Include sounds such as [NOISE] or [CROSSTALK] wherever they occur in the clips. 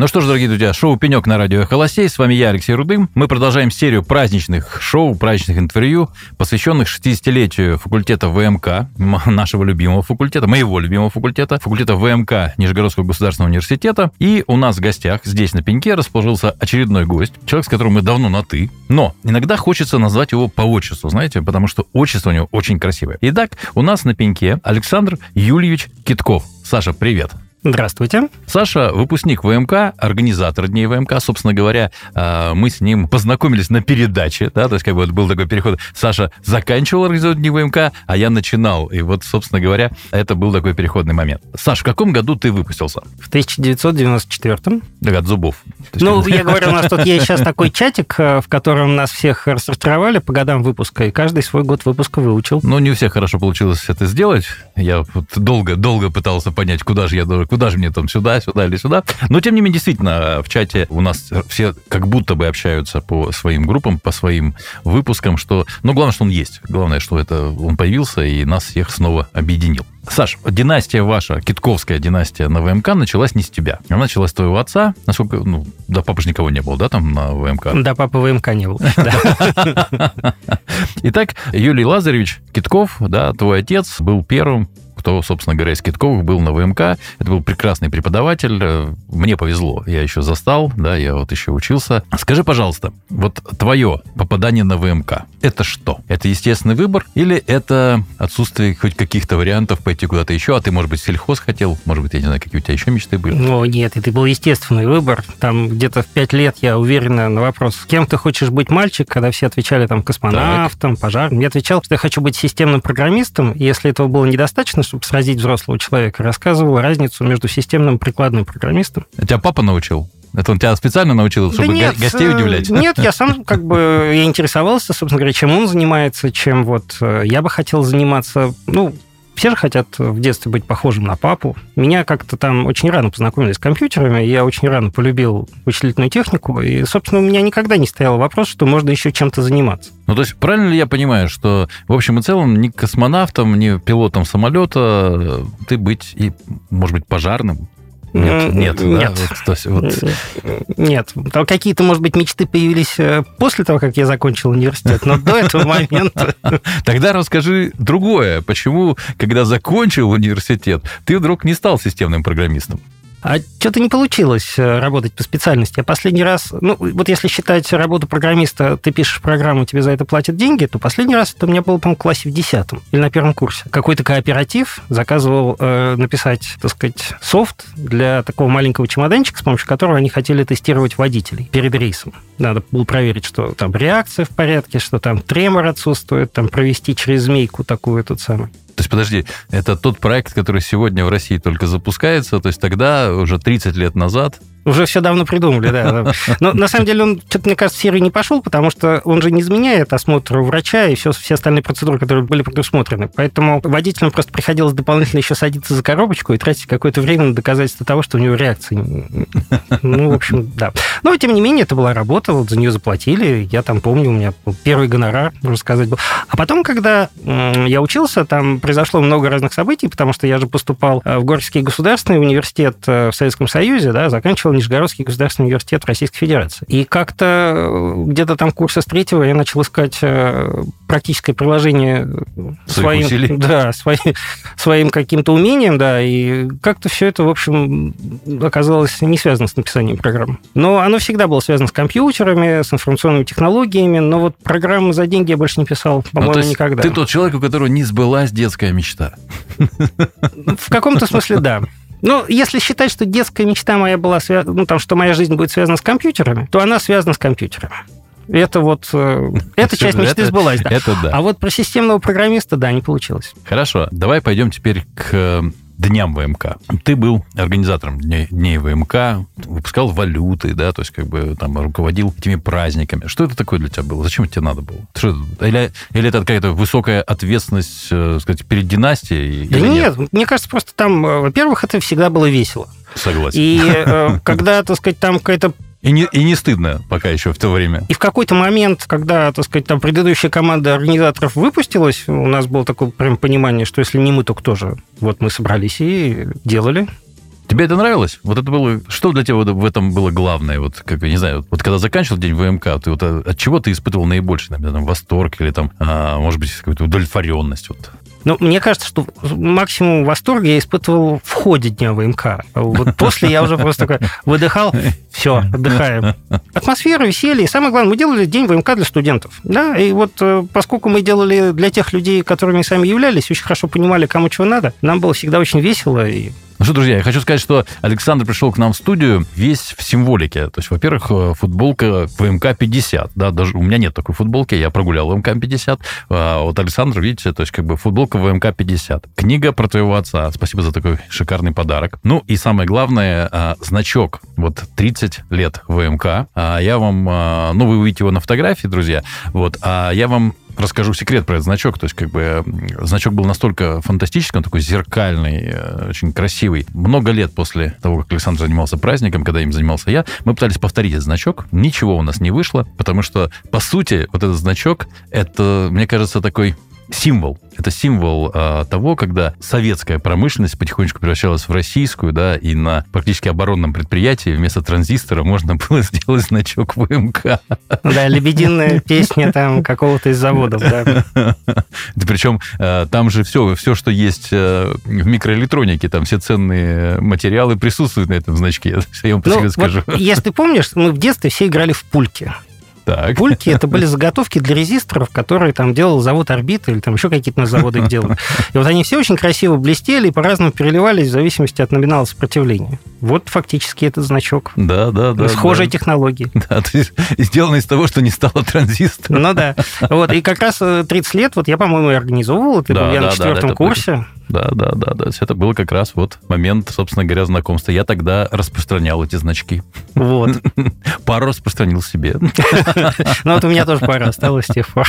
Ну что ж, дорогие друзья, шоу «Пенек» на радио «Холостей». С вами я, Алексей Рудым. Мы продолжаем серию праздничных шоу, праздничных интервью, посвященных 60-летию факультета ВМК, [LAUGHS] нашего любимого факультета, моего любимого факультета, факультета ВМК Нижегородского государственного университета. И у нас в гостях здесь на пеньке расположился очередной гость, человек, с которым мы давно на «ты». Но иногда хочется назвать его по отчеству, знаете, потому что отчество у него очень красивое. Итак, у нас на пеньке Александр Юльевич Китков. Саша, привет. Здравствуйте. Саша, выпускник ВМК, организатор Дней ВМК. Собственно говоря, э, мы с ним познакомились на передаче, да, то есть как бы вот был такой переход. Саша заканчивал организовать Дни ВМК, а я начинал. И вот, собственно говоря, это был такой переходный момент. Саша, в каком году ты выпустился? В 1994. Да, от зубов. Ну, я говорю, у нас тут есть сейчас [LAUGHS] такой чатик, э, в котором нас всех рассортировали по годам выпуска, и каждый свой год выпуска выучил. Ну, не у всех хорошо получилось это сделать. Я вот долго-долго пытался понять, куда же я куда же мне там, сюда, сюда или сюда. Но, тем не менее, действительно, в чате у нас все как будто бы общаются по своим группам, по своим выпускам, что... Ну, главное, что он есть. Главное, что это он появился и нас всех снова объединил. Саш, династия ваша, китковская династия на ВМК началась не с тебя. Она началась с твоего отца. Насколько, ну, да папы же никого не было, да, там на ВМК? Да, папы ВМК не было. [LAUGHS] Итак, Юлий Лазаревич Китков, да, твой отец был первым кто, собственно говоря, из Китковых был на ВМК. Это был прекрасный преподаватель. Мне повезло. Я еще застал, да, я вот еще учился. Скажи, пожалуйста, вот твое попадание на ВМК, это что? Это естественный выбор или это отсутствие хоть каких-то вариантов пойти куда-то еще, а ты, может быть, сельхоз хотел? Может быть, я не знаю, какие у тебя еще мечты были? Ну, нет, это был естественный выбор. Там где-то в пять лет я уверена на вопрос, с кем ты хочешь быть мальчик, когда все отвечали там космонавтом, пожарным. Я отвечал, что я хочу быть системным программистом, и если этого было недостаточно, чтобы сразить взрослого человека, рассказывал разницу между системным и прикладным программистом. А тебя папа научил? Это он тебя специально научил, чтобы да нет, гостей э, удивлять? Нет, я сам [LAUGHS] как бы я интересовался, собственно говоря, чем он занимается, чем вот э, я бы хотел заниматься. Ну, все же хотят в детстве быть похожим на папу. Меня как-то там очень рано познакомили с компьютерами, я очень рано полюбил вычислительную технику, и, собственно, у меня никогда не стоял вопрос, что можно еще чем-то заниматься. Ну, то есть, правильно ли я понимаю, что, в общем и целом, ни космонавтом, ни пилотом самолета ты быть и, может быть, пожарным нет, нет, нет. Вот, есть, вот. Нет. Какие-то, может быть, мечты появились э, после того, как я закончил университет, но до этого момента... [LAUGHS] Тогда расскажи другое. Почему, когда закончил университет, ты вдруг не стал системным программистом? А что-то не получилось э, работать по специальности. Я последний раз, ну, вот если считать работу программиста, ты пишешь программу, тебе за это платят деньги, то последний раз это у меня было, по-моему, классе в десятом или на первом курсе. Какой-то кооператив заказывал э, написать, так сказать, софт для такого маленького чемоданчика, с помощью которого они хотели тестировать водителей перед рейсом. Надо было проверить, что там реакция в порядке, что там тремор отсутствует, там провести через змейку такую тут самую. То есть, подожди, это тот проект, который сегодня в России только запускается, то есть тогда, уже 30 лет назад, уже все давно придумали, да. Но на самом деле он, что-то, мне кажется, в серию не пошел, потому что он же не изменяет осмотр врача и все, все остальные процедуры, которые были предусмотрены. Поэтому водителям просто приходилось дополнительно еще садиться за коробочку и тратить какое-то время на доказательство того, что у него реакции. Ну, в общем, да. Но, тем не менее, это была работа, вот за нее заплатили. Я там помню, у меня первый гонорар, можно сказать, был. А потом, когда я учился, там произошло много разных событий, потому что я же поступал э, в Горский государственный университет э, в Советском Союзе, да, заканчивал закончил Нижегородский государственный университет Российской Федерации. И как-то э, где-то там курса с третьего я начал искать э, практическое приложение своим, усилий. да, своим, своим каким-то умением, да, и как-то все это, в общем, оказалось не связано с написанием программ. Но оно всегда было связано с компьютерами, с информационными технологиями, но вот программы за деньги я больше не писал, ну, по-моему, ну, никогда. Ты тот человек, у которого не сбылась детская мечта. В каком-то смысле, да. Ну, если считать, что детская мечта моя была связана, ну, там, что моя жизнь будет связана с компьютерами, то она связана с компьютерами. Это вот... Э, [LAUGHS] эта часть мечты сбылась, да. Это да. А вот про системного программиста, да, не получилось. Хорошо. Давай пойдем теперь к дням ВМК. Ты был организатором дней, дней ВМК, выпускал валюты, да, то есть как бы там руководил этими праздниками. Что это такое для тебя было? Зачем тебе надо было? Что, или, или это какая-то высокая ответственность, э, сказать, перед династией? Да нет, нет, мне кажется, просто там, э, во-первых, это всегда было весело. Согласен. И э, [LAUGHS] когда, так сказать, там какая-то И не, и не стыдно пока еще в то время. И в какой-то момент, когда, так сказать, там предыдущая команда организаторов выпустилась, у нас было такое прям понимание, что если не мы, то кто же? Вот мы собрались и делали. Тебе это нравилось? Вот это было... Что для тебя в этом было главное? Вот, как, не знаю, вот когда заканчивал день ВМК, ты вот от чего ты испытывал наибольший, наверное, там, восторг или там, а, может быть, какую-то удовлетворенность? Вот? Ну, мне кажется, что максимум восторга я испытывал в ходе дня ВМК. Вот после я уже просто такой выдыхал, все, отдыхаем. Атмосфера, веселье. И самое главное, мы делали день ВМК для студентов. Да, и вот э, поскольку мы делали для тех людей, которыми сами являлись, очень хорошо понимали, кому чего надо, нам было всегда очень весело, и ну что, друзья, я хочу сказать, что Александр пришел к нам в студию весь в символике. То есть, во-первых, э, футболка ВМК-50. Да, даже у меня нет такой футболки, я прогулял ВМК-50. А вот Александр, видите, то есть как бы футболка ВМК-50. Книга про твоего отца. Спасибо за такой шикарный подарок. Ну и самое главное, а, значок. Вот 30 лет ВМК. А я вам... А, ну, вы увидите его на фотографии, друзья. Вот. А я вам расскажу секрет про этот значок. То есть, как бы, значок был настолько фантастический, он такой зеркальный, э, очень красивый. Много лет после того, как Александр занимался праздником, когда им занимался я, мы пытались повторить этот значок. Ничего у нас не вышло, потому что, по сути, вот этот значок, это, мне кажется, такой символ. Это символ э, того, когда советская промышленность потихонечку превращалась в российскую, да, и на практически оборонном предприятии вместо транзистора можно было [LAUGHS] сделать значок ВМК. Да, лебединая [LAUGHS] песня там какого-то из заводов, да. да причем э, там же все, все, что есть э, в микроэлектронике, там все ценные материалы присутствуют на этом значке. [LAUGHS] Я вам ну, скажу. Вот, если ты помнишь, мы в детстве все играли в пульки. Так. Пульки это были заготовки для резисторов, которые там делал завод Орбита или там еще какие-то заводы делали. И вот они все очень красиво блестели и по-разному переливались в зависимости от номинала сопротивления. Вот фактически этот значок. Да, да, да. Схожей да. технологии. [LAUGHS] Да, то есть сделано из того, что не стало транзистором. Ну да. Вот, и как раз 30 э, лет, вот я, по-моему, организовывал, это да, был я да, на четвертом да, курсе. Да, да, да, да. Это был как раз вот момент, собственно говоря, знакомства. Я тогда распространял эти значки. Вот. [LAUGHS] Пару распространил себе. [LAUGHS] Ну вот у меня тоже пара осталась с тех пор.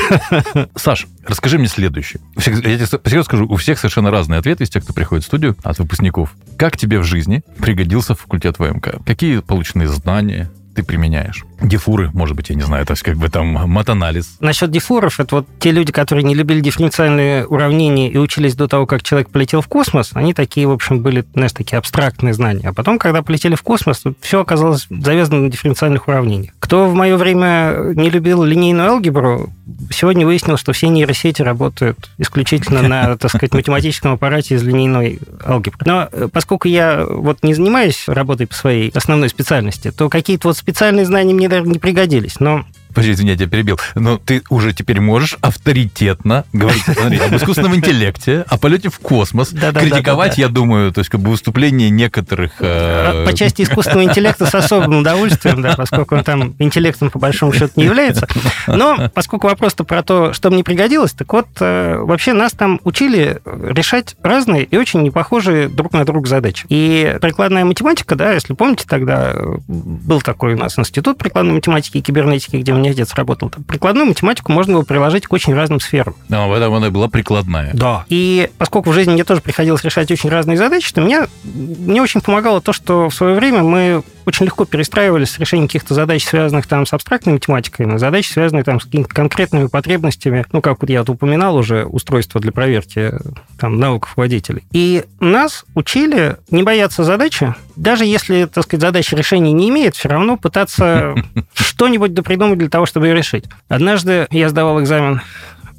Саш, расскажи мне следующее. Я тебе скажу, у всех совершенно разные ответы из тех, кто приходит в студию, от выпускников. Как тебе в жизни пригодился факультет ВМК? Какие полученные знания, ты применяешь? Дифуры, может быть, я не знаю, то есть как бы там матанализ. Насчет дифуров, это вот те люди, которые не любили дифференциальные уравнения и учились до того, как человек полетел в космос, они такие, в общем, были, знаешь, такие абстрактные знания. А потом, когда полетели в космос, все оказалось завязано на дифференциальных уравнениях. Кто в мое время не любил линейную алгебру, сегодня выяснил, что все нейросети работают исключительно на, так сказать, математическом аппарате из линейной алгебры. Но э, поскольку я вот не занимаюсь работой по своей основной специальности, то какие-то вот специальные знания мне даже не пригодились. Но Подожди, извини, я перебил. Но ты уже теперь можешь авторитетно говорить смотри, об искусственном интеллекте, о полете в космос, да, да, критиковать, да, я думаю, то есть как бы выступление некоторых... Э... По части искусственного интеллекта с особым удовольствием, да, поскольку он там интеллектом по большому счету не является. Но поскольку вопрос-то про то, что мне пригодилось, так вот, э, вообще нас там учили решать разные и очень непохожие друг на друга задачи. И прикладная математика, да, если помните, тогда был такой у нас институт прикладной математики и кибернетики, где мы меня отец работал. Там, прикладную математику можно было приложить к очень разным сферам. Да, в этом она была прикладная. Да. И поскольку в жизни мне тоже приходилось решать очень разные задачи, то меня, мне очень помогало то, что в свое время мы очень легко перестраивались с решением каких-то задач, связанных там с абстрактной математикой, на задачи, связанные там с какими-то конкретными потребностями, ну, как вот я вот упоминал уже, устройство для проверки там навыков водителей. И нас учили не бояться задачи, даже если, так сказать, задача решения не имеет, все равно пытаться [LAUGHS] что-нибудь допридумать для того, чтобы ее решить. Однажды я сдавал экзамен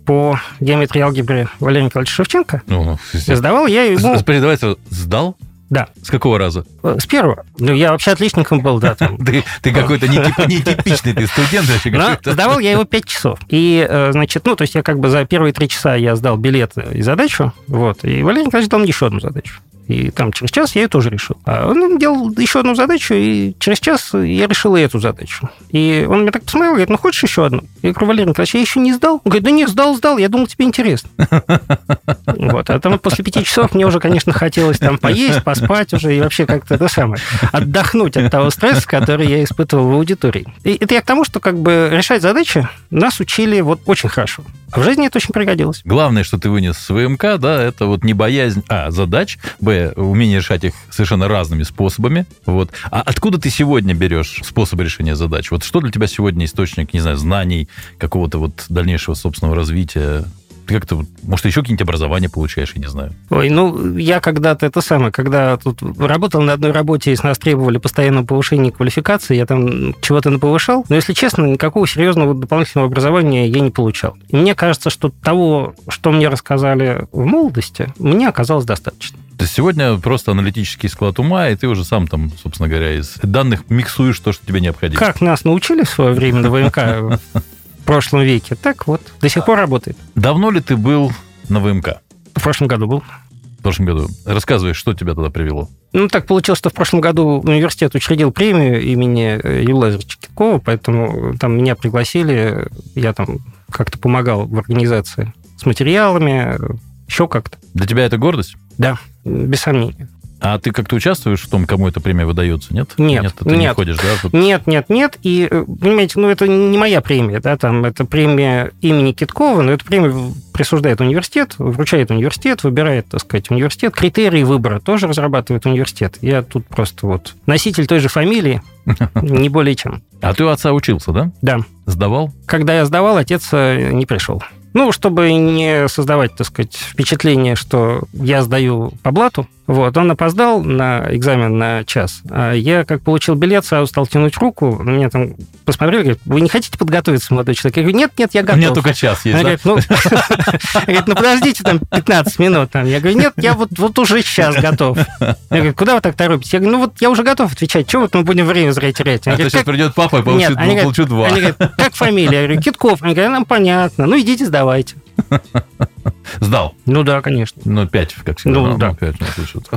по геометрии алгебры Валерия Николаевича Шевченко. Ну, сдавал я ему... Давай сдал? Да. С какого раза? С первого. Ну, я вообще отличником был, да. [LAUGHS] Ты, какой-то нетипичный ты студент. Но сдавал я его 5 часов. И, э, значит, ну, то есть я как бы за первые три часа я сдал билет и задачу, вот, и Валерий Николаевич дал мне еще одну задачу. И там через час я ее тоже решил. А он делал еще одну задачу, и через час я решил и эту задачу. И он меня так посмотрел, говорит, ну хочешь еще одну? Я говорю, Валерий Николаевич, я еще не сдал. Он говорит, да нет, сдал, сдал, я думал, тебе интересно. [LAUGHS] Вот. А там после пяти часов мне уже, конечно, хотелось там поесть, поспать уже и вообще как-то это самое, отдохнуть от того стресса, который я испытывал в аудитории. И это я к тому, что как бы решать задачи нас учили вот очень хорошо. А в жизни это очень пригодилось. Главное, что ты вынес с ВМК, да, это вот не боязнь, а задач, б, умение решать их совершенно разными способами. Вот. А откуда ты сегодня берешь способы решения задач? Вот что для тебя сегодня источник, не знаю, знаний, какого-то вот дальнейшего собственного развития? Ты как-то, может, еще какие-нибудь образования получаешь, я не знаю. Ой, ну, я когда-то это самое, когда тут работал на одной работе, и с нас требовали постоянного повышения квалификации, я там чего-то наповышал, но, если честно, никакого серьезного дополнительного образования я не получал. И мне кажется, что того, что мне рассказали в молодости, мне оказалось достаточно. То есть сегодня просто аналитический склад ума, и ты уже сам там, собственно говоря, из данных миксуешь то, что тебе необходимо. Как нас научили в свое время на ВМК в прошлом веке. Так вот, до сих пор работает. Давно ли ты был на ВМК? В прошлом году был. В прошлом году. Рассказывай, что тебя туда привело? Ну, так получилось, что в прошлом году университет учредил премию имени э, Юлия Лазаревича Киткова, поэтому там меня пригласили, я там как-то помогал в организации с материалами, еще как-то. Для тебя это гордость? Да, без сомнения. А ты как-то участвуешь в том, кому эта премия выдается, нет? Нет, нет. Ты нет. не ходишь, да? Тут... Нет, нет, нет. И, э, понимаете, ну, это не моя премия, да, там, это премия имени Киткова, но эту премию присуждает университет, вручает университет, выбирает, так сказать, университет. Критерии выбора тоже разрабатывает университет. Я тут просто вот носитель той же фамилии, [LAUGHS] не более чем. А ты у отца учился, да? Да. Сдавал? Когда я сдавал, отец э, не пришел. Ну, чтобы не создавать, так сказать, впечатление, что я сдаю по блату, вот, он опоздал на экзамен на час. А я, как получил билет, сразу стал тянуть руку. Меня там посмотрели, говорят, вы не хотите подготовиться, молодой человек? Я говорю, нет, нет, я готов. У меня только час есть, Она да? говорит, ну, [LAUGHS] ну, подождите там 15 минут. Я говорю, нет, я вот, уже сейчас готов. Я говорю, куда вы так торопитесь? Я говорю, ну вот я уже готов отвечать, чего вот мы будем время зря терять? А то сейчас «Как- придет папа и получит, получу два. Они говорят, как фамилия? Я говорю, Китков. Они говорят, нам понятно. Ну, идите, сдавайте. Сдал. Ну да, конечно. Ну, пять, как всегда. Ну, да. пять, ну.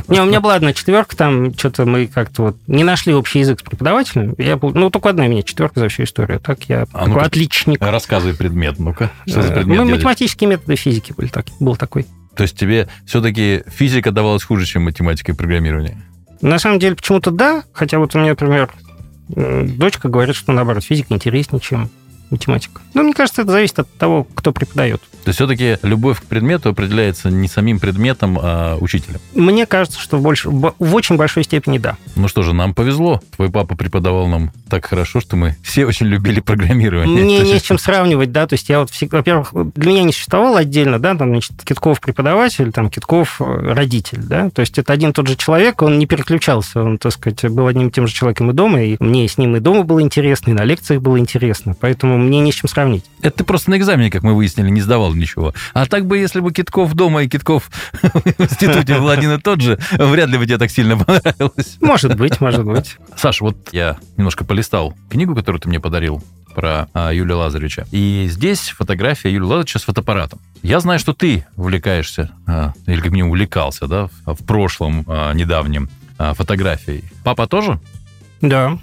Не, у меня была одна четверка, там что-то мы как-то вот не нашли общий язык с преподавателем. Я, был- ну, только одна у меня четверка за всю историю. Так я А ну-ка. отличник. Рассказывай предмет, ну-ка. Что за Э, предмет Мы математические методы физики были так, был такой. То есть тебе все-таки физика давалась хуже, чем математика и программирование? На самом деле, почему-то да, хотя вот у меня, например, дочка говорит, что наоборот, физика интереснее, чем математика. Ну, мне кажется, это зависит от того, кто преподает. То есть все-таки любовь к предмету определяется не самим предметом, а учителем. Мне кажется, что в, больш- в очень большой степени да. Ну что же, нам повезло. Твой папа преподавал нам так хорошо, что мы все очень любили программирование. Мне не с чем сравнивать, да, то есть я вот всегда, во-первых, для меня не существовало отдельно, да, там, значит, Китков преподаватель, там, Китков э, родитель, да, то есть это один и тот же человек, он не переключался, он, так сказать, был одним и тем же человеком и дома, и мне с ним и дома было интересно, и на лекциях было интересно, поэтому мне не с чем сравнить. Это ты просто на экзамене, как мы выяснили, не сдавал ничего. А так бы, если бы Китков дома и Китков [LAUGHS] в институте был один и тот же, вряд ли бы тебе так сильно [LAUGHS] понравилось. Может быть, может быть. Саш, вот я немножко полистал книгу, которую ты мне подарил про а, Юлия Лазаревича. И здесь фотография Юлии Лазаревича с фотоаппаратом. Я знаю, что ты увлекаешься, а, или как минимум увлекался, да, в, в прошлом а, недавнем а, фотографией. Папа тоже? Да.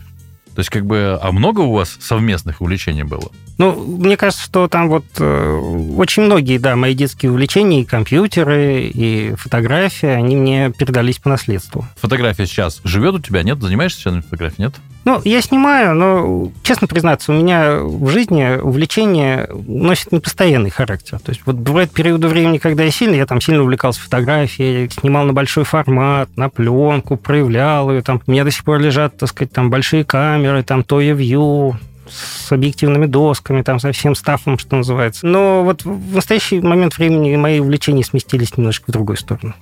То есть, как бы, а много у вас совместных увлечений было? Ну, мне кажется, что там вот э, очень многие, да, мои детские увлечения, и компьютеры, и фотография, они мне передались по наследству. Фотография сейчас живет у тебя, нет? Занимаешься сейчас фотографией, нет? Ну, я снимаю, но, честно признаться, у меня в жизни увлечение носит непостоянный характер. То есть вот бывают периоды времени, когда я сильно, я там сильно увлекался фотографией, снимал на большой формат, на пленку, проявлял ее. Там, у меня до сих пор лежат, так сказать, там большие камеры, там Toya View, с объективными досками, там со всем стафом, что называется. Но вот в настоящий момент времени мои увлечения сместились немножко в другую сторону.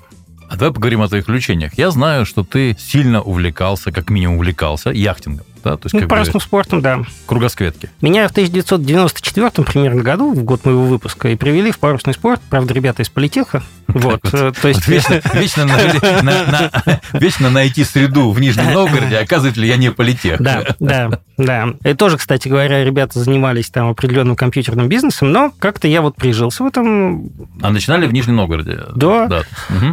А давай поговорим о твоих увлечениях. Я знаю, что ты сильно увлекался, как минимум увлекался, яхтингом. Да? То есть, Ну, как бы, парусным спортом, да. кругосветки. Меня в 1994 примерно году, в год моего выпуска, и привели в парусный спорт. Правда, ребята из политеха. Вот, э, то есть... Вечно, [LAUGHS] вечно, на- на- на- вечно найти среду в Нижнем Новгороде, а оказывается ли я не политех. Да, да, да. И тоже, кстати говоря, ребята занимались там определенным компьютерным бизнесом, но как-то я вот прижился в этом. А начинали в Нижнем Новгороде? Да.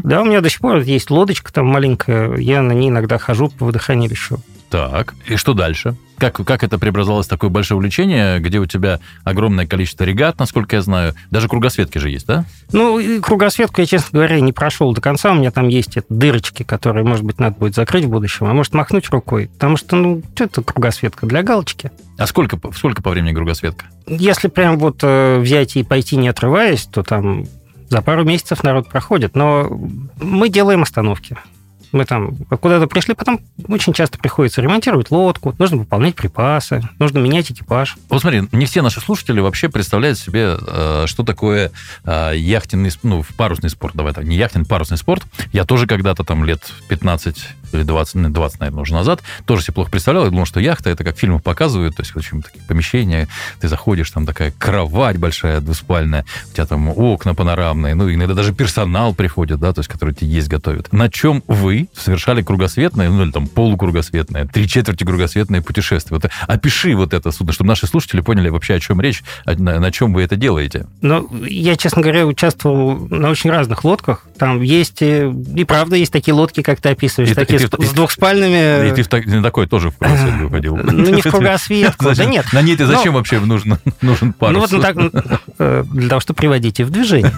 Да, у меня до сих пор есть лодочка там маленькая, я на ней иногда хожу по водохранилищу. Так, и что дальше? Как, как это преобразовалось в такое большое увлечение, где у тебя огромное количество регат, насколько я знаю? Даже кругосветки же есть, да? Ну, кругосветку я, честно говоря, не прошел до конца. У меня там есть дырочки, которые, может быть, надо будет закрыть в будущем, а может махнуть рукой. Потому что, ну, что это кругосветка? Для галочки. А сколько, сколько по времени кругосветка? Если прям вот э, взять и пойти не отрываясь, то там за пару месяцев народ проходит. Но мы делаем остановки. Мы там куда-то пришли, потом очень часто приходится ремонтировать лодку, нужно выполнять припасы, нужно менять экипаж. Вот смотри, не все наши слушатели вообще представляют себе, э, что такое э, яхтенный, ну, парусный спорт, давай так, не яхтенный, парусный спорт. Я тоже когда-то там лет 15 или 20, 20, наверное, уже назад, тоже себе плохо представлял. Я думал, что яхта, это как в фильмах показывают, то есть в общем такие помещения, ты заходишь, там такая кровать большая, двуспальная, у тебя там окна панорамные, ну, иногда даже персонал приходит, да, то есть который тебе есть готовит. На чем вы совершали кругосветное, ну, или там полукругосветное, три четверти кругосветное путешествие? Вот, опиши вот это судно, чтобы наши слушатели поняли вообще, о чем речь, на, на чем вы это делаете. Ну, я, честно говоря, участвовал на очень разных лодках. Там есть, и правда, есть такие лодки, как ты описываешь, и, такие и, с, и, с двухспальными... И ты в, такой тоже в кругосветку выходил. Ну, не в кругосветку, [LAUGHS] да нет. На ней ты зачем вообще [LAUGHS] нужен, парус? Ну, вот так, э, для того, чтобы приводить их в движение. [LAUGHS]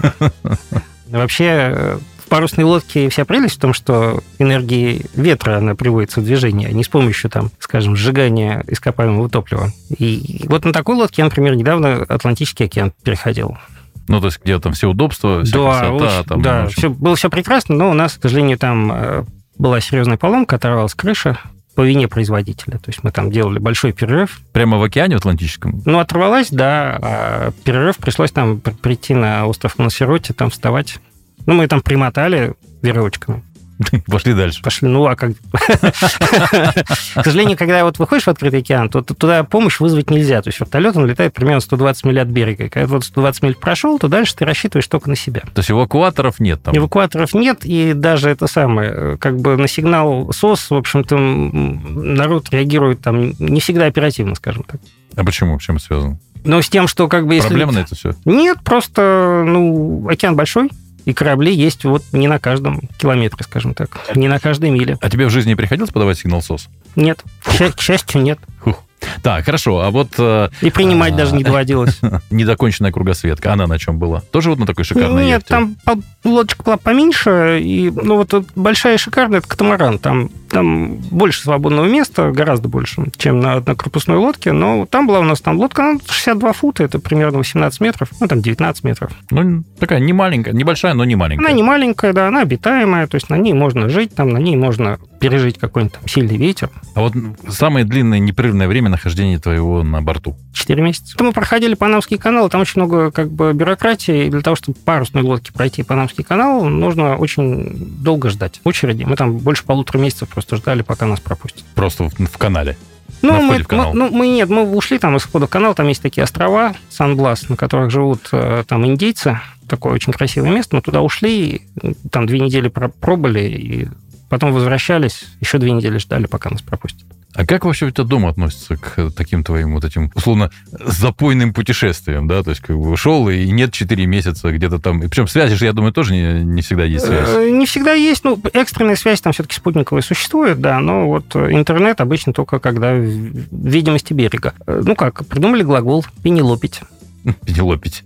Вообще, э, в парусной лодке вся прелесть в том, что энергии ветра она приводится в движение, а не с помощью, там, скажем, сжигания ископаемого топлива. И вот на такой лодке я, например, недавно Атлантический океан переходил. Ну, то есть, где там все удобства, вся да, красота. Очень, там, да, все, было все прекрасно, но у нас, к сожалению, там э, была серьезная поломка, оторвалась крыша, по вине производителя. То есть мы там делали большой перерыв. Прямо в океане в Атлантическом? Ну, оторвалась, да. А перерыв пришлось там прийти на остров Монсероте, там вставать. Ну, мы там примотали веревочками. [LAUGHS] Пошли дальше. Пошли, ну а как? К сожалению, когда вот выходишь в открытый океан, то туда помощь вызвать нельзя. То есть вертолет, он летает примерно 120 миль от берега. Когда вот 120 миль прошел, то дальше ты рассчитываешь только на себя. То есть эвакуаторов нет там? Эвакуаторов нет, и даже это самое, как бы на сигнал СОС, в общем-то, народ реагирует там не всегда оперативно, скажем так. А почему? Чем это связано? Ну, с тем, что как бы... Если... Проблема на это все? Нет, просто, ну, океан большой, и корабли есть вот не на каждом километре, скажем так, не на каждой миле. А тебе в жизни приходилось подавать сигнал СОС? Нет, к, к счастью, нет. Фух. Так, хорошо, а вот... Э, и принимать а, даже не доводилось. [LAUGHS] Недоконченная кругосветка, она на чем была? Тоже вот на такой шикарной Нет, там лодочка была поменьше, и, ну, вот большая и шикарная, это катамаран, там, там больше свободного места, гораздо больше, чем на, на корпусной лодке, но там была у нас там лодка, она 62 фута, это примерно 18 метров, ну, там 19 метров. Ну, такая не маленькая, небольшая, но не маленькая. Она не маленькая, да, она обитаемая, то есть на ней можно жить, там, на ней можно пережить какой-нибудь там сильный ветер. А вот самое длинное непрерывное время нахождения твоего на борту? Четыре месяца. Мы проходили Панамский канал, там очень много как бы бюрократии, и для того, чтобы парусной лодке пройти Панамский канал, нужно очень долго ждать очереди. Мы там больше полутора месяцев просто ждали, пока нас пропустят. Просто в, в канале? Ну мы, мы, ну, мы нет, мы ушли там из входа в канал, там есть такие острова, Сан-Блас, на которых живут э, там индейцы, такое очень красивое место, мы туда ушли, там две недели пробыли, и Потом возвращались, еще две недели ждали, пока нас пропустят. А как вообще у тебя дома относится к таким твоим вот этим, условно, запойным путешествиям, да? То есть как бы ушел, и нет 4 месяца где-то там. И причем связи же, я думаю, тоже не, не всегда есть связь. Э, не всегда есть. Ну, экстренная связь там все-таки спутниковая существует, да, но вот интернет обычно только когда в видимости берега. Э, ну как, придумали глагол «пенелопить». Пенелопить.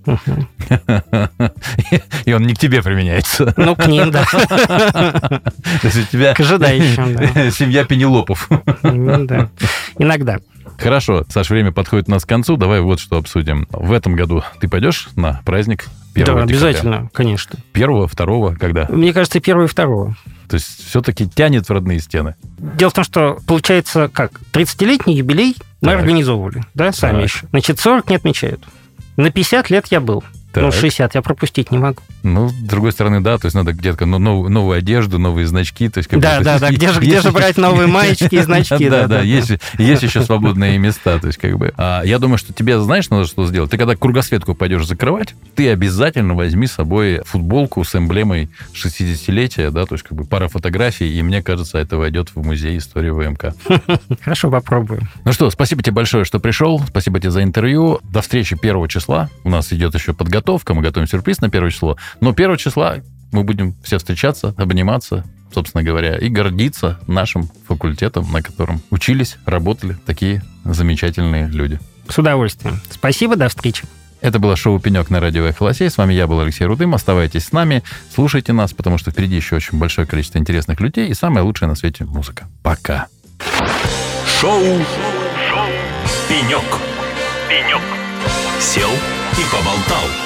И он не к тебе применяется. Ну, к ним, да. То есть у тебя... К ожидающим, да. Семья Пенелопов. Да. Иногда. Хорошо, Саш, время подходит у нас к концу. Давай вот что обсудим. В этом году ты пойдешь на праздник первого Да, обязательно, конечно. Первого, второго, когда? Мне кажется, первого и второго. То есть все-таки тянет в родные стены. Дело в том, что получается как? 30-летний юбилей мы так. организовывали, да, сами так. еще. Значит, 40 не отмечают. На 50 лет я был. Так. Ну, 60 я пропустить не могу. Ну, с другой стороны, да, то есть надо где-то ну, новую, новую одежду, новые значки. То есть, как да, бы, [LAUGHS] да, да, где же, где же брать новые [LAUGHS] маечки и значки? Да, да, есть, еще свободные места. То есть, как бы, а, я думаю, что тебе, знаешь, надо что сделать? Ты когда кругосветку пойдешь закрывать, ты обязательно возьми с собой футболку с эмблемой 60-летия, да, то есть, как бы, пара фотографий, и мне кажется, это войдет в музей истории ВМК. [LAUGHS] Хорошо, попробую. Ну что, спасибо тебе большое, что пришел, спасибо тебе за интервью. До встречи 1 числа. У нас идет еще подготовка, мы готовим сюрприз на 1 число. Но 1 числа мы будем все встречаться, обниматься, собственно говоря, и гордиться нашим факультетом, на котором учились, работали такие замечательные люди. С удовольствием. Спасибо, до встречи. Это было шоу «Пенек» на радио «Эхолосей». С вами я был Алексей Рудым. Оставайтесь с нами, слушайте нас, потому что впереди еще очень большое количество интересных людей и самая лучшая на свете музыка. Пока. Шоу, шоу «Пенек». «Пенек». Сел и поболтал.